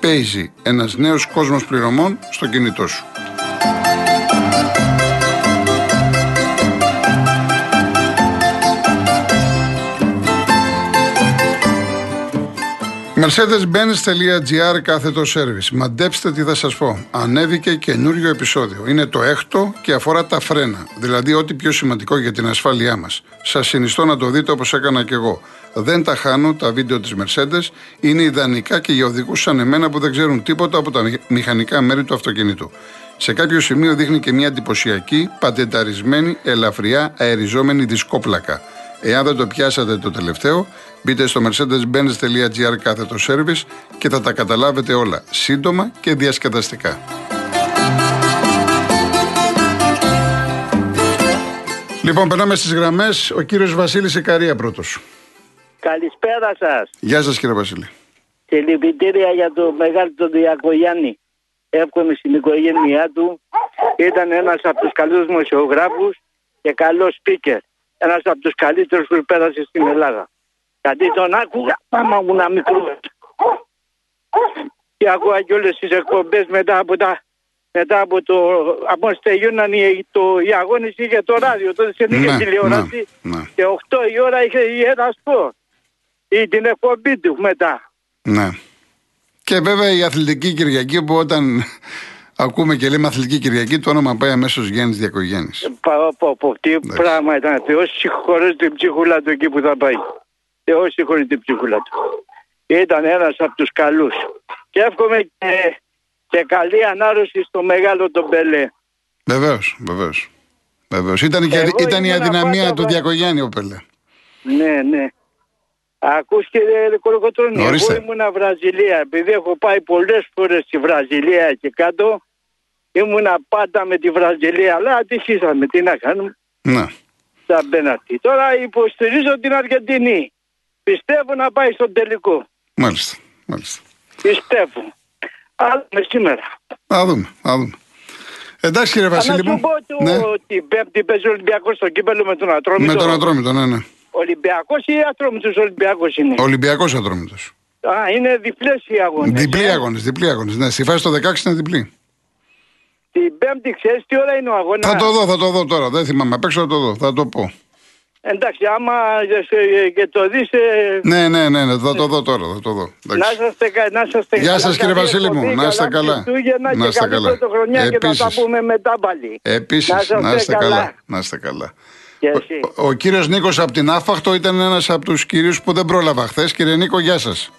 Παίζει ένας νέος κόσμος πληρωμών στο κινητό σου. Mercedes-Benz.gr κάθετο service. Μαντέψτε τι θα σας πω. Ανέβηκε καινούριο επεισόδιο. Είναι το έκτο και αφορά τα φρένα. Δηλαδή, ό,τι πιο σημαντικό για την ασφάλειά μας. Σας συνιστώ να το δείτε όπως έκανα και εγώ. Δεν τα χάνω τα βίντεο της Mercedes. Είναι ιδανικά και για οδηγούς σαν εμένα που δεν ξέρουν τίποτα από τα μηχανικά μέρη του αυτοκινήτου. Σε κάποιο σημείο δείχνει και μια εντυπωσιακή, πατενταρισμένη, ελαφριά, αεριζόμενη δισκόπλακα. Εάν δεν το πιάσατε το τελευταίο, μπείτε στο mercedes-benz.gr κάθετος service και θα τα καταλάβετε όλα σύντομα και διασκεδαστικά. Λοιπόν, περνάμε στις γραμμές. Ο κύριος Βασίλης Ικαρία πρώτος. Καλησπέρα σας. Γεια σας, κύριε Βασίλη. Και λυπητήρια για το μεγάλο τον Διακογιάννη. Εύχομαι στην οικογένειά του. Ήταν ένας από τους καλούς δημοσιογράφους και καλός σπίκερ. Ένας από τους καλύτερους που πέρασε στην Ελλάδα. Γιατί τον άκουγα, άμα ήμουν μικρό. Και άκουγα και όλες τις εκπομπές μετά από τα μετά από το. Από τελειώναν οι, το, οι αγώνες είχε το ράδιο, τότε σε είχε ναι, τηλεόραση. Ναι, ναι. Και 8 η ώρα είχε η ένας σπορ. Ή την εκπομπή τους μετά. Ναι. Και βέβαια η Αθλητική Κυριακή που όταν ακούμε και λέμε Αθλητική Κυριακή το όνομα πάει αμέσως Γιάννη Διακογέννης. Πω, πω, πω, τι Εντάξει. πράγμα ήταν. Θεός συγχωρείς την ψυχούλα του εκεί που θα πάει. Θεός συγχωρείς την ψυχούλα του. Ήταν ένας από τους καλούς. Και εύχομαι και και καλή ανάρρωση στο μεγάλο τον Πελέ. Βεβαίως, βεβαίως. Βεβαίως. Ήταν, και, ήταν η αδυναμία του Διακογιάννη ο Πελέ. Ναι, ναι. Ακούς κύριε Κολοκοτρώνη, εγώ ήμουνα Βραζιλία, επειδή έχω πάει πολλές φορές στη Βραζιλία και κάτω, ήμουνα πάντα με τη Βραζιλία, αλλά ατυχήσαμε, τι να κάνουμε. Ναι. Σαν πέναρτη. Τώρα υποστηρίζω την Αργεντινή. Πιστεύω να πάει στον τελικό. Μάλιστα, μάλιστα. Πιστεύω. Α δούμε σήμερα. Α δούμε, α δούμε. Εντάξει κύριε Βασίλη. Να σου πω ναι. ότι πέμπτη παίζει ο Ολυμπιακός στο κύπελο με τον Ατρόμητο. Με τον Ατρόμητο, ναι, ναι. Ολυμπιακός ή Ατρόμητος Ολυμπιακός είναι. Ολυμπιακός Ατρόμητος. Α, είναι διπλές οι αγώνες. Διπλή ε; αγώνες, διπλή αγώνες. Ναι, στη φάση το 16 είναι διπλή. Την πέμπτη ξέρεις τι ώρα είναι ο αγώνας; Θα το δω, θα το δω τώρα. Δεν θυμάμαι. Απ' έξω θα το δω. Θα το πω. Εντάξει, άμα και το δεις... Ε, ναι, ναι, ναι, ναι, θα το δω τώρα, θα το δω. Να είστε, να είστε Γεια σας κύριε Βασίλη μου, να είστε καλά. Να είστε καλά. Επίσης, και θα τα πούμε μετά πάλι. Επίσης, να είστε καλά. Να είστε καλά. Ο, ο κύριος Νίκος από την Άφαχτο ήταν ένας από τους κυρίους που δεν πρόλαβα χθες. Κύριε Νίκο, γεια σας.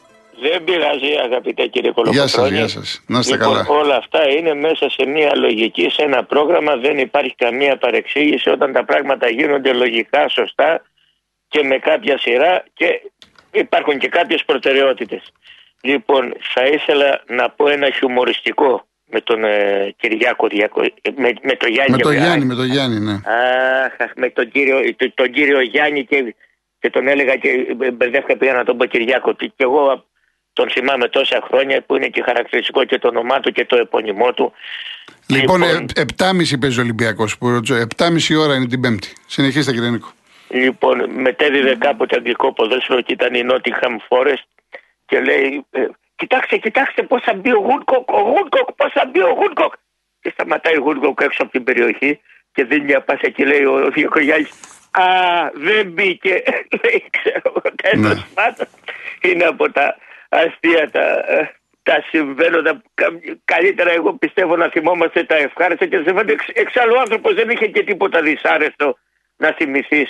Δεν πειράζει αγαπητέ κύριε Κολοκοτρώνη. Γεια σας, γεια σας. Να είστε λοιπόν, καλά. Όλα αυτά είναι μέσα σε μια λογική, σε ένα πρόγραμμα. Δεν υπάρχει καμία παρεξήγηση όταν τα πράγματα γίνονται λογικά, σωστά και με κάποια σειρά και υπάρχουν και κάποιες προτεραιότητες. Λοιπόν, θα ήθελα να πω ένα χιουμοριστικό με τον ε, Κυριάκο Διακο... με, με τον Γιάννη. Με τον Γιάννη, με τον Γιάννη, ναι. Αχ, με τον κύριο, τον κύριο Γιάννη και, και τον έλεγα και μπερδεύκα πήγα να τον πω Κυριάκο. Και εγώ τον θυμάμαι τόσα χρόνια που είναι και χαρακτηριστικό και το όνομά του και το επώνυμό του. Λοιπόν, λοιπόν 7.30 παίζει ο Ολυμπιακός. 7.30 ώρα είναι την Πέμπτη. Συνεχίστε, κύριε Νίκο. Λοιπόν, μετέδιδε κάποτε αγγλικό ποδόσφαιρο και ήταν η Nottingham Forest και λέει ε, Κοιτάξτε, κοιτάξτε πώς θα μπει ο Woodcock, ο Woodcock, πώς θα μπει ο Woodcock. Και σταματάει ο Γούνκοκ έξω από την περιοχή και δίνει μια πάσα και λέει ο Διακογιάννης Α, δεν μπήκε. λέει, ξέρω, τέλο ναι. πάντων. Είναι από τα αστεία τα, ε, τα συμβαίνοντα. Καλύτερα εγώ πιστεύω να θυμόμαστε τα ευχάριστα και δεν εξάλλου ο άνθρωπος δεν είχε και τίποτα δυσάρεστο να θυμηθείς.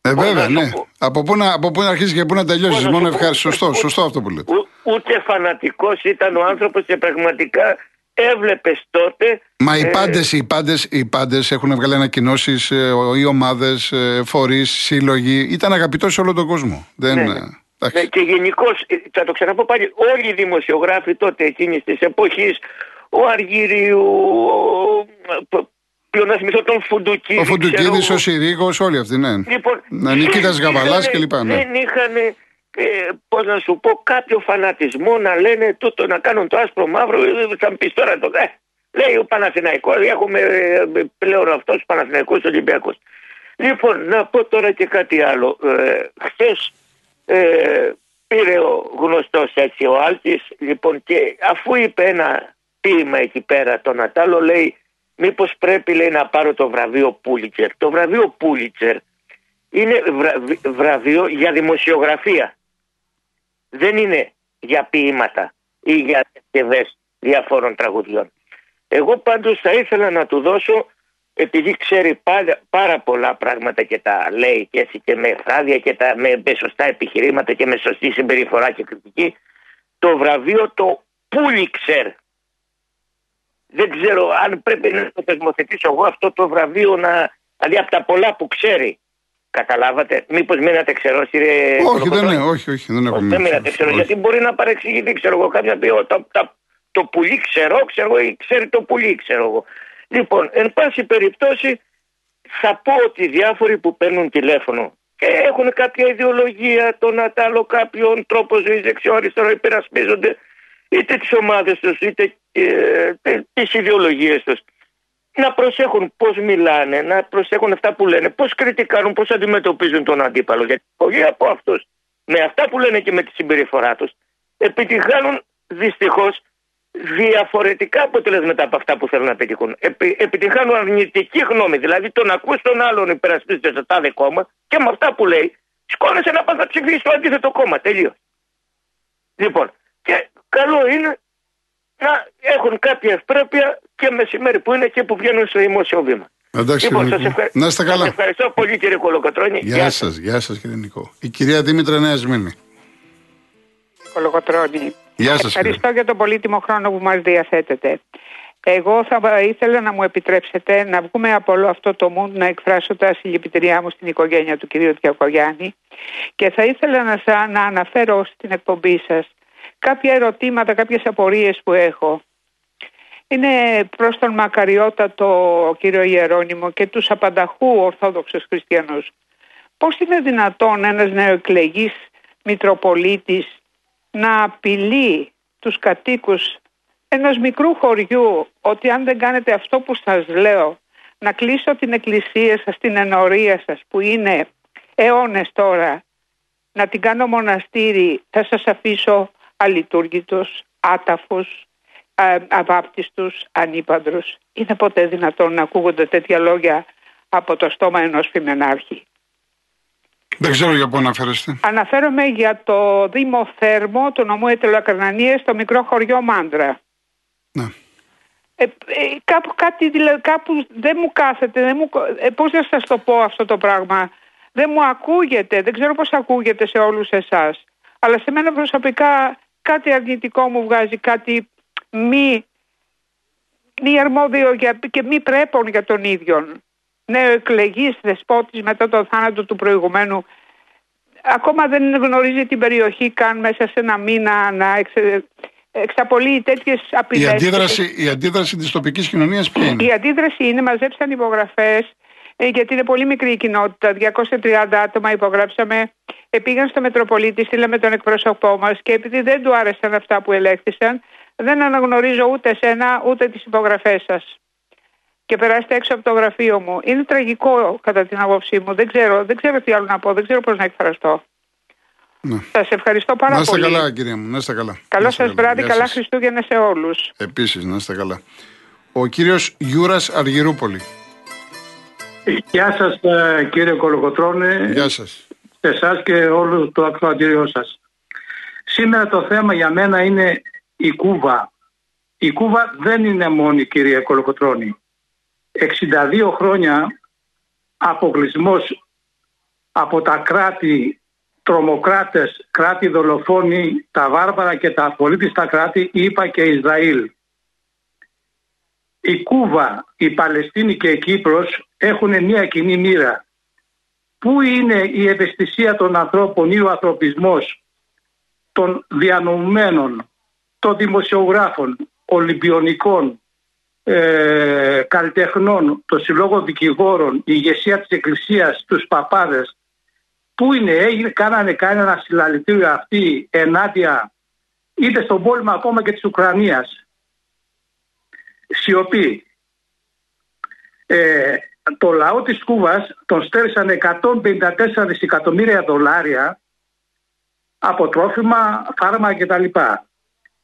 Ε, βέβαια, ναι. Από πού, να, από πού να αρχίσει και πού να τελειώσει. Μόνο ευχάριστο. Σωστό, σωστό αυτό που λέτε. Ούτε φανατικός ήταν ο άνθρωπος και πραγματικά έβλεπες τότε. Μα οι ε, πάντες οι πάντες, οι πάντες έχουν βγάλει ανακοινώσεις, ε, οι ομάδες, ε, φορείς, σύλλογοι. Ήταν αγαπητός σε όλο τον κόσμο. Δεν... Ναι, ναι. Εντάξει. Ναι, και γενικώς, θα το ξαναπώ πάλι, όλοι οι δημοσιογράφοι τότε εκείνης της εποχής, ο Αργύριου, ο, ποιο να θυμηθώ τον Φουντουκίδη. Ο Φουντουκίδης, ξέρω ο Συρίγος, όλοι αυτοί, ναι. Λοιπόν, Να Νικήτας δεν Γαβαλάς είχανε- κλπ. Ναι. Δεν είχαν, ε, πώς να σου πω, κάποιο φανατισμό να λένε τούτο να κάνουν το άσπρο μαύρο. ε, Θα μου πεις τώρα το. Ε, λέει ο Παναθηναϊκός, έχουμε ε, πλέον αυτός Παναθηναϊκός Ολυμπιακός. Λοιπόν, να πω τώρα και κάτι άλλο. Ε, Χθες ε, πήρε ο γνωστός έτσι ο Άλτης, λοιπόν, και αφού είπε ένα ποίημα εκεί πέρα τον Ατάλο, λέει μήπως πρέπει λέει, να πάρω το βραβείο Πούλιτσερ. Το βραβείο Πούλιτσερ είναι βραβ- βραβείο για δημοσιογραφία. Δεν είναι για ποίηματα ή για συσκευές διαφόρων τραγουδιών. Εγώ πάντως θα ήθελα να του δώσω, επειδή ξέρει πάρα, πάρα πολλά πράγματα και τα λέει και έτσι και με φράδια και τα, με, με σωστά επιχειρήματα και με σωστή συμπεριφορά και κριτική, το βραβείο το Πούλιξερ. Δεν ξέρω αν πρέπει να το θεσμοθετήσω εγώ αυτό το βραβείο να, δηλαδή από τα πολλά που ξέρει. Καταλάβατε, μήπως μείνατε ξερός ρε Όχι, δεν Κολοκοτρώνη; είναι, όχι, όχι, δεν έχω Όχι, δεν μείνατε ξέρω, γιατί μπορεί να παρεξηγηθεί, ξέρω εγώ, κάποια πει, «Ω, τα, τα, το πουλί ξέρω, ξέρω εγώ, ή ξέρει το πουλί, ξέρω εγώ. Λοιπόν, εν πάση περιπτώσει, θα πω ότι οι διάφοροι που παίρνουν τηλέφωνο και έχουν κάποια ιδεολογία, τον ατάλο κάποιον τρόπος ζωής δεξιό-αριστερό υπερασπίζονται είτε τις ομάδες τους είτε ε, τις ιδεολογίες τους. Να προσέχουν πώς μιλάνε, να προσέχουν αυτά που λένε, πώς κριτικάρουν, πώς αντιμετωπίζουν τον αντίπαλο. Γιατί πολλοί από αυτούς με αυτά που λένε και με τη συμπεριφορά τους επιτυχάνουν δυστυχώς διαφορετικά αποτελέσματα από αυτά που θέλουν να πετύχουν. Επι, επιτυχάνουν αρνητική γνώμη. Δηλαδή τον ακούς τον άλλον υπερασπίζεται στο τάδε κόμμα και με αυτά που λέει σκόνεσαι να πας να ψηφίσεις το αντίθετο κόμμα. Τελείως. Λοιπόν, και καλό είναι να έχουν κάποια ευπρέπεια και μεσημέρι που είναι και που βγαίνουν στο δημόσιο βήμα. Εντάξει, Λοιπόν, κύριε σας Νικό. ευχα- Να είστε σας καλά. ευχαριστώ πολύ κύριε Κολοκοτρώνη. Γεια σας, γεια σας κύριε Νικό. Η κυρία Δήμητρα Νέας Σμήνη. Κολοκοτρώνη. Γεια σας. Ευχαριστώ για τον πολύτιμο χρόνο που μας διαθέτετε. Εγώ θα ήθελα να μου επιτρέψετε να βγούμε από όλο αυτό το μουντ να εκφράσω τα συλληπιτηριά μου στην οικογένεια του κυρίου Διακογιάννη και θα ήθελα να, σα, να αναφέρω στην εκπομπή σας κάποια ερωτήματα, κάποιες απορίες που έχω. Είναι προς τον μακαριότατο κύριο Ιερώνυμο και τους απανταχού Ορθόδοξους Χριστιανούς. Πώς είναι δυνατόν ένας νεοεκλεγής Μητροπολίτης να απειλεί τους κατοίκους ενός μικρού χωριού ότι αν δεν κάνετε αυτό που σας λέω να κλείσω την εκκλησία σας, την ενορία σας που είναι αιώνες τώρα να την κάνω μοναστήρι θα σας αφήσω αλειτουργητους, άταφους, α, αβάπτιστους, ανήπαντρους. Είναι ποτέ δυνατόν να ακούγονται τέτοια λόγια από το στόμα ενός φημενάρχη. Δεν ξέρω για πού αναφέρεστε. Αναφέρομαι για το Δήμο Θέρμο του νομού Ετελοακρανανίας στο μικρό χωριό Μάντρα. Ναι. Ε, ε, κάπου, κάτι, δηλαδή, κάπου δεν μου κάθεται, δεν μου, ε, πώς να σας το πω αυτό το πράγμα. Δεν μου ακούγεται, δεν ξέρω πώς ακούγεται σε όλους εσάς. Αλλά σε μένα προσωπικά κάτι αρνητικό μου βγάζει, κάτι μη, μη αρμόδιο για, και μη πρέπον για τον ίδιο. Νέο εκλεγής δεσπότης μετά το θάνατο του προηγουμένου ακόμα δεν γνωρίζει την περιοχή καν μέσα σε ένα μήνα να εξε, εξαπολύει τέτοιες Η απειλές. αντίδραση, η αντίδραση της τοπικής κοινωνίας ποια είναι; Η αντίδραση είναι μαζέψαν υπογραφές ε, γιατί είναι πολύ μικρή η κοινότητα, 230 άτομα υπογράψαμε, ε, πήγαν στο Μετροπολίτη, στείλαμε τον εκπρόσωπό μας και επειδή δεν του άρεσαν αυτά που ελέγχθησαν, δεν αναγνωρίζω ούτε εσένα ούτε τις υπογραφές σας. Και περάστε έξω από το γραφείο μου. Είναι τραγικό κατά την άποψή μου. Δεν ξέρω, δεν ξέρω τι άλλο να πω, δεν ξέρω πώς να εκφραστώ. Ναι. Σας ευχαριστώ πάρα Να είστε πολύ. καλά, κυρία μου, να είστε καλά. Καλό Να είστε σας βράδυ, Γεια καλά σας. Χριστούγεννα σε όλους. Επίσης, να είστε καλά. Ο κύριος Γιούρας Αργυρούπολη. Γεια σας ε, κύριε Κολοκοτρώνε, Γεια σας. σε εσάς και όλο το ακροατήριό σας. Σήμερα το θέμα για μένα είναι η Κούβα. Η Κούβα δεν είναι μόνη κύριε Κολοκοτρώνη. 62 χρόνια αποκλεισμός από τα κράτη τρομοκράτες, κράτη δολοφόνοι, τα βάρβαρα και τα απολύτιστα κράτη, είπα και Ισραήλ. Η Κούβα, η Παλαιστίνη και η Κύπρος έχουν μια κοινή μοίρα. Πού είναι η ευαισθησία των ανθρώπων ή ο ανθρωπισμός των διανοουμένων, των δημοσιογράφων, ολυμπιονικών, ε, καλλιτεχνών, το Συλλόγο Δικηγόρων, η ηγεσία της Εκκλησίας, τους παπάδες, που είναι, έγινε, κάνανε κανένα συλλαλητήριο αυτή ενάντια είτε στον πόλεμο ακόμα και της Ουκρανίας. Σιωπή. Ε, το λαό της Κούβας τον στέρισαν 154 δισεκατομμύρια δολάρια από τρόφιμα, φάρμα κτλ.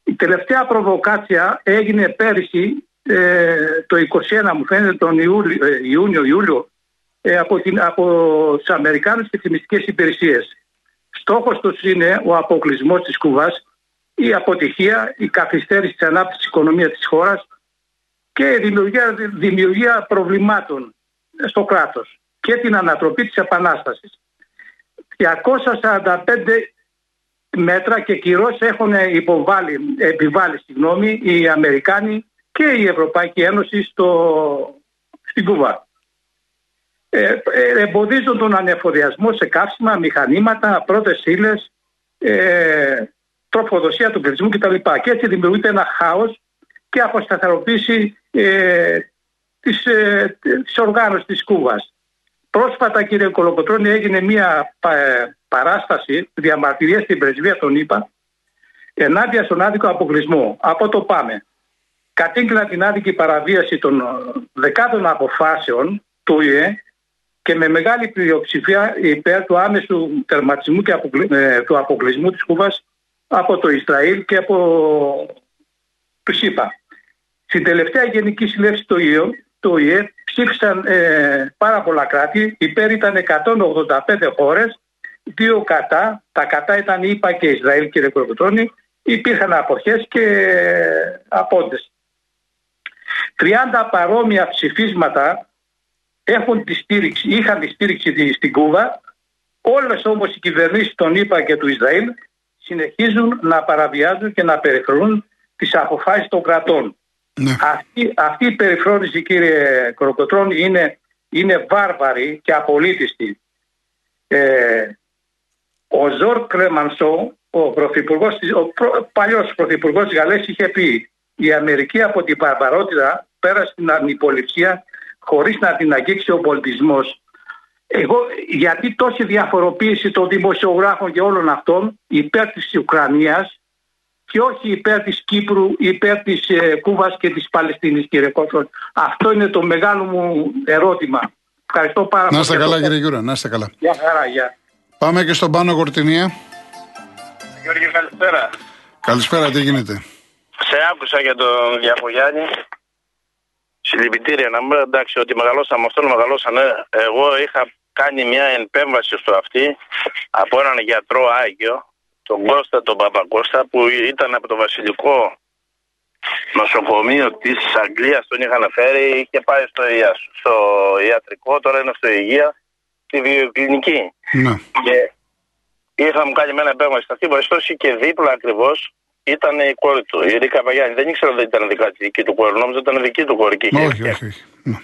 Η τελευταία προβοκάτσια έγινε πέρυσι ε, το 21 μου φαίνεται τον Ιούλιο, ε, Ιούνιο, Ιούλιο ε, από, την, από τους Αμερικάνους και τις μυστικές υπηρεσίες. Στόχος τους είναι ο αποκλεισμός της Κούβας, η αποτυχία, η καθυστέρηση της ανάπτυξης της οικονομίας της χώρας και η δημιουργία, δημιουργία προβλημάτων στο κράτος και την ανατροπή της Επανάστασης. 245 μέτρα και κυρώσεις έχουν υποβάλει, επιβάλει συγγνώμη, οι Αμερικάνοι και η Ευρωπαϊκή Ένωση στο, στην Κούβα. Ε, ε, εμποδίζουν τον ανεφοδιασμό σε καύσιμα, μηχανήματα, πρώτες ύλες, ε, τροφοδοσία του πληθυσμού κτλ. Και έτσι δημιουργείται ένα χάος και αποσταθεροποίηση ε, της, ε, της οργάνωσης της Κούβας. Πρόσφατα κύριε Κολοκοτρώνη έγινε μια ε, παράσταση διαμαρτυρία στην πρεσβεία των ΗΠΑ ενάντια στον άδικο αποκλεισμό. Από το πάμε. Κατήγγειλα την άδικη παραβίαση των ε, δεκάδων αποφάσεων του ΙΕ και με μεγάλη πλειοψηφία υπέρ του άμεσου τερματισμού και ε, του αποκλεισμού της Κούβας από το Ισραήλ και από το ΣΥΠΑ. Στην τελευταία γενική συνέλευση του ΙΕ, το ΙΕ ψήφισαν ε, πάρα πολλά κράτη, υπέρ ήταν 185 χώρες, δύο κατά, τα κατά ήταν ΙΠΑ και Ισραήλ κύριε Κοροκοτρώνη, υπήρχαν αποχές και απόντες. 30 παρόμοια ψηφίσματα έχουν τη στήριξη, είχαν τη στήριξη στην Κούβα, όλες όμως οι κυβερνήσεις των ΙΠΑ και του Ισραήλ συνεχίζουν να παραβιάζουν και να περιφρονούν τις αποφάσεις των κρατών. Ναι. Αυτή, αυτή η περιφρόνηση κύριε Κροκοτρών είναι, είναι βάρβαρη και απολύτιστη. Ε, ο Ζορ Κρέμανσο, ο, πρωθυπουργός, ο προ, παλιός πρωθυπουργός της Γαλλίας είχε πει η Αμερική από την βαρβαρότητα πέρασε στην ανυποληψία χωρίς να την αγγίξει ο πολιτισμός. Εγώ γιατί τόση διαφοροποίηση των δημοσιογράφων και όλων αυτών υπέρ της Ουκρανίας και όχι υπέρ της Κύπρου, υπέρ της ε, Κούβας και της Παλαιστίνης κύριε Κότσον. Αυτό είναι το μεγάλο μου ερώτημα. Ευχαριστώ πάρα πολύ. Να είστε καλά κύριε Γιούρα, να είστε καλά. Γεια χαρά, γεια. Πάμε και στον Πάνο Κορτινία. Γιώργη, καλησπέρα. Καλησπέρα, τι γίνεται; Σε άκουσα για τον Διακογιάννη. Συλλυπητήρια να μου εντάξει ότι μεγαλώσαμε αυτόν μεγαλώσανε. Εγώ είχα κάνει μια επέμβαση στο αυτή από έναν γιατρό Άγιο τον Κώστα τον Παπακώστα που ήταν από το βασιλικό νοσοκομείο της Αγγλίας τον είχαν φέρει είχε πάει στο, στο ιατρικό τώρα είναι στο υγεία στη βιοκλινική ναι. και είχαμε κάνει μια επέμβαση στα αυτή και δίπλα ακριβώς ήταν η κόρη του, η Ρίκα Παγιάννη. Δεν ήξερα ότι ήταν δικά της δική του κόρη, νόμιζα ήταν δική του κόρη. όχι, όχι. όχι. Ναι.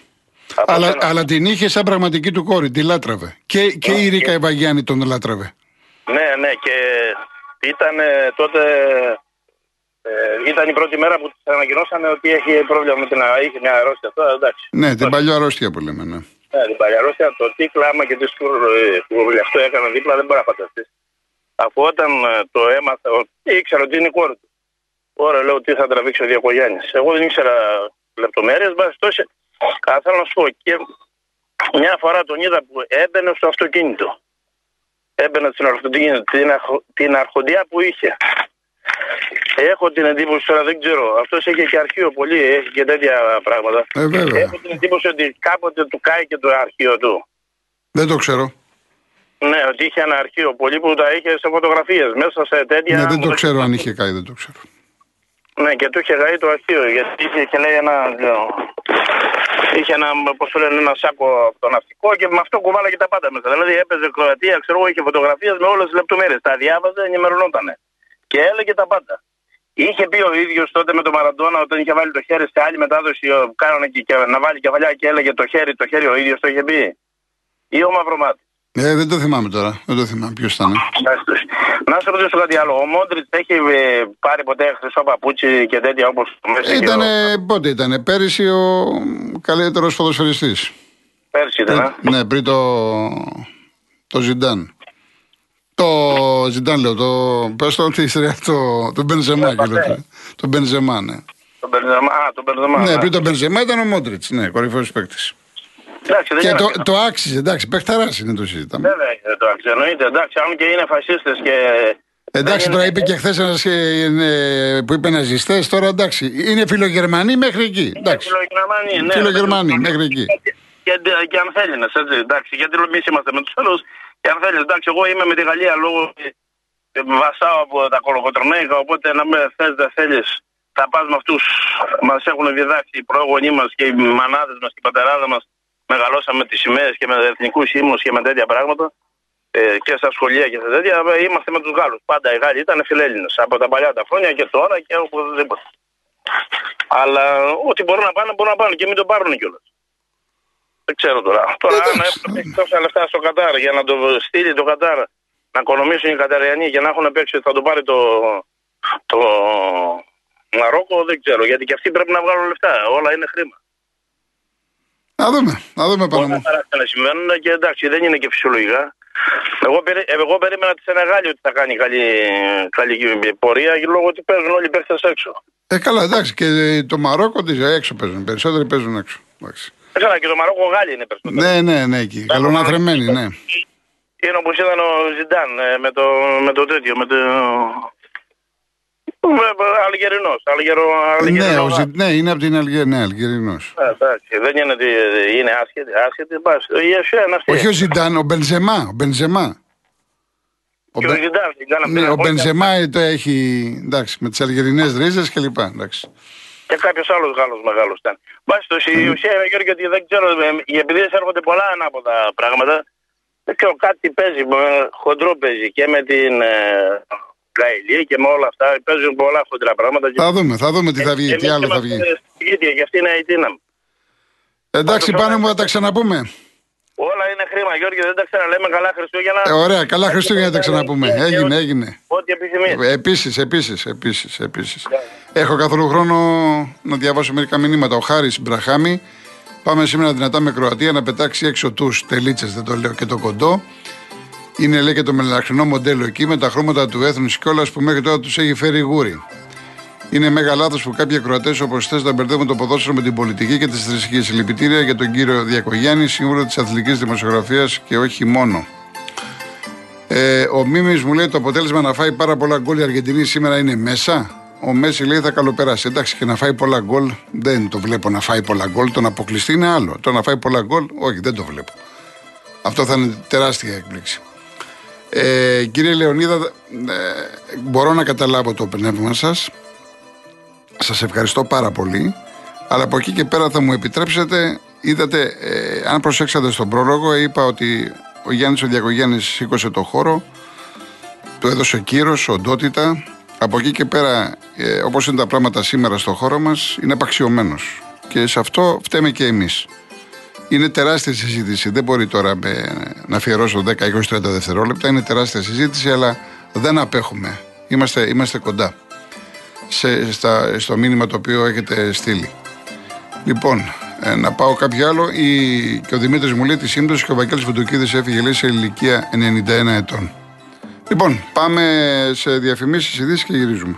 Αλλά, αλλά την είχε σαν πραγματική του κόρη, τη λάτραβε. Και, και η Ρίκα Ευαγιάννη τον λάτραβε. Ναι, ναι, και ήταν τότε. Ε, ήταν η πρώτη μέρα που τη ανακοινώσανε ότι έχει πρόβλημα με την είχε μια αρρώστια. Τώρα, εντάξει. Ναι, την παλιά αρρώστια που λέμε, ναι. Ναι, την παλιά αρρώστια. Το τι κλάμα και τις που αυτό έκανε δίπλα δεν μπορεί να φανταστείς. Αφού όταν ε, το έμαθα, ήξερα ότι είναι η κόρη του. Ωραία, λέω τι θα τραβήξει ο Διακογιάννη. Εγώ δεν ήξερα λεπτομέρειες, μπας τόσο. Αλλά θέλω να σου πω και μια φορά τον είδα που έμπαινε στο αυτοκίνητο. Έμπαινε στο αυτοκίνητο, την, αρχο, την αρχοντιά που είχε. Έχω την εντύπωση τώρα, δεν ξέρω. Αυτός έχει και αρχείο πολύ, έχει και τέτοια πράγματα. Ε, βέβαια. Έχω την εντύπωση ότι κάποτε του κάει και το αρχείο του. Δεν το ξέρω. Ναι, ότι είχε ένα αρχείο πολύ που τα είχε σε φωτογραφίες μέσα σε τέτοια. Ναι, δεν το ξέρω αν είχε καεί, δεν το ξέρω. Ναι, και του είχε καεί το αρχείο γιατί είχε και λέει ένα. Είχε ένα, πώς το λένε, ένα σάκο από το ναυτικό και με αυτό κουβάλαγε τα πάντα μέσα. Δηλαδή έπαιζε Κροατία, ξέρω εγώ, είχε φωτογραφίες με όλες τις λεπτομέρειες. Τα διάβαζε, ενημερωνόταν. Και έλεγε τα πάντα. Είχε πει ο ίδιος τότε με τον Μαραντόνα όταν είχε βάλει το χέρι σε άλλη μετάδοση, κάνανε και, και, να βάλει κεφαλιά και έλεγε το χέρι, το χέρι ο ίδιος το είχε πει. Ή ο Μαυρομάτης. Ε, δεν το θυμάμαι τώρα. Δεν το θυμάμαι. Ποιος ήταν. Να σε ρωτήσω κάτι άλλο. Ο Μόντριτς έχει ε, πάρει ποτέ χρυσό παπούτσι και τέτοια όπως το Μέση. και Ήταν, ο- πότε ήταν, πέρυσι ο καλύτερος ποδοσφαιριστής. Πέρσι ήταν. ε. Ναι, πριν το, το Ζιντάν. Το Ζιντάν λέω, το, πες το της ρε, το, το Μπενζεμά. και λέω, το Μπενζεμά, ναι. Τον Μπενζεμά. Α, τον Μπενζεμά. Ναι, ναι. πριν το Μπενζεμά ήταν ο Μόντριτς, ναι, κορυφαίος παίκτης. Εντάξει, δεν Και είναι το, αυτό. το άξιζε, εντάξει, παιχταράς είναι το συζητάμε. Βέβαια, ε, το αξιολογείται. Εντάξει, αν και είναι φασίστες και. Εντάξει, δεν τώρα είναι- είπε και χθες ένας που είπε ναζιστέ, τώρα εντάξει. Είναι φιλογερμανοί μέχρι εκεί. Εντάξει. Φιλογερμανοί, ναι. Φιλογερμανοί, μέχρι εκεί. Και, και, και αν θέλεις, έτσι. Εντάξει, γιατί εμείς είμαστε με τους άλλους. Και αν θέλεις, εντάξει, εγώ είμαι με τη Γαλλία λόγω. ε, Βασάω από τα κολοκοτρονέικα, οπότε να με θες, δεν θέλεις. Θα πας με αυτούς. Μας έχουν διδάξει οι πρόγονοί μας και οι μανάδες μας και οι πατεράδες μας. Μεγαλώσαμε με τις σημαίες και με εθνικούς ύμνου και με τέτοια πράγματα. Ε, και στα σχολεία και σε τέτοια. ε, Είμαστε με τους Γάλλους. Πάντα οι Γάλλοι ήταν φιλέλληνες. Από τα παλιά τα χρόνια και τώρα και οπουδήποτε. Αλλά ό,τι μπορούν να πάνε, μπορούν να πάνε και μην το πάρουν κιόλας. Δεν ξέρω τώρα. Τώρα, αν Εντάξει. έπρεπε τόσα λεφτά στο Κατάρ για να το στείλει το Κατάρ, να οικονομήσουν οι Καταριανοί και να έχουν παίξει ότι θα το πάρει το, το Μαρόκο, δεν ξέρω. Γιατί και αυτοί πρέπει να βγάλουν λεφτά. Όλα είναι χρήμα. Να δούμε, να δούμε πάνω Όλα μου. τα να συμβαίνουν και εντάξει, δεν είναι και φυσιολογικά. Εγώ, περί, εγώ περίμενα τη Σενεγάλη ότι θα κάνει καλή, καλή πορεία λόγω ότι παίζουν όλοι οι παίχτες έξω. Ε, καλά, εντάξει. Και το Μαρόκο τις έξω παίζουν. Περισσότεροι παίζουν έξω. Εντάξει. Ξέρω και το Μαρόκο Γάλλοι είναι περισσότερο. Ναι, ναι, ναι, εκεί. Καλοναθρεμένοι, ναι. Είναι όπω ήταν ο Ζιντάν ε, με το, με το τέτοιο, με το. Αλγερινός. Αλγερο, Ναι, Αλγερινό. ο Ζι- ναι, είναι από την Αλγερία, ναι, Αλγερινός. Ε, εντάξει, δεν είναι ότι είναι άσχετη. άσχετη πας. Η Ιεσία είναι αυτή. Όχι ο Ζιντάν, ο Μπενζεμά. Ο Μπενζεμά. Ο, Και ο Μπε- Ζιντάν. την κάναμε ναι, πριν ο από- Μπενζεμά το έχει εντάξει, με τις αλγερινές ρίζες κλπ. Εντάξει. Και κάποιος άλλος Γάλλος μεγάλος ήταν. Μπας το η ουσία είναι Γιώργο ότι δεν ξέρω, ε, επειδή έρχονται πολλά ανάποδα πράγματα, δεν ξέρω κάτι παίζει, ε, χοντρό παίζει και με την ε, Γαϊλή και με όλα αυτά. Παίζουν πολλά χοντρά πράγματα. Θα δούμε, θα δούμε τι θα βγει, τι Εμείς άλλο θα είμαστε βγει. στη ίδια, και αυτή είναι η δύναμη. Εντάξει, πάνω μου θα τα ξαναπούμε. Όλα είναι χρήμα, Γιώργο, δεν τα ξαναλέμε καλά Χριστούγεννα. Ε, ωραία, καλά Χριστούγεννα τα ξαναπούμε. Έγινε, έγινε. Ό,τι επιθυμείς. Επίσης, επίσης, επίσης, επίσης. Έχω καθόλου χρόνο να διαβάσω μερικά μηνύματα. Ο Χάρης Μπραχάμι. Πάμε σήμερα δυνατά με Κροατία να πετάξει έξω τους τελίτσες, δεν το λέω και το κοντό. Είναι λέει και το μελαχρινό μοντέλο εκεί με τα χρώματα του έθνου κιόλα που μέχρι τώρα τους έχει φέρει γούρι. Είναι μέγα λάθος που κάποιοι Κροατέ όπως θες να μπερδεύουν το ποδόσφαιρο με την πολιτική και τις θρησκείες. Συλληπιτήρια για τον κύριο Διακογιάννη, σύμβουλο της αθλητικής δημοσιογραφίας και όχι μόνο. Ε, ο Μίμης μου λέει το αποτέλεσμα να φάει πάρα πολλά γκολ η Αργεντινή σήμερα είναι μέσα. Ο Μέση λέει θα καλοπεράσει. Εντάξει και να φάει πολλά γκολ δεν το βλέπω να φάει πολλά γκολ. Το να αποκλειστεί είναι άλλο. Το να φάει πολλά γκολ, όχι, δεν το βλέπω. Αυτό θα είναι τεράστια έκπληξη. Ε, κύριε Λεωνίδα, ε, μπορώ να καταλάβω το πνεύμα σας. Σας ευχαριστώ πάρα πολύ. Αλλά από εκεί και πέρα θα μου επιτρέψετε, είδατε, ε, αν προσέξατε στον πρόλογο, είπα ότι ο Γιάννης ο Διακογιάννης σήκωσε το χώρο, του έδωσε κύρος, οντότητα. Από εκεί και πέρα, ε, όπως είναι τα πράγματα σήμερα στο χώρο μας, είναι απαξιωμένος. Και σε αυτό φταίμε και εμείς. Είναι τεράστια συζήτηση. Δεν μπορεί τώρα με, να αφιερώσω 10, 20, 30 δευτερόλεπτα. Είναι τεράστια συζήτηση, αλλά δεν απέχουμε. Είμαστε, είμαστε κοντά σε, στα, στο μήνυμα το οποίο έχετε στείλει. Λοιπόν, ε, να πάω κάποιο άλλο. Η, και ο Δημήτρης μου λέει τη σύμπτωση και ο Βαγγέλης Φουντουκίδης έφυγε λέει, σε ηλικία 91 ετών. Λοιπόν, πάμε σε διαφημίσεις, ειδήσεις και γυρίζουμε.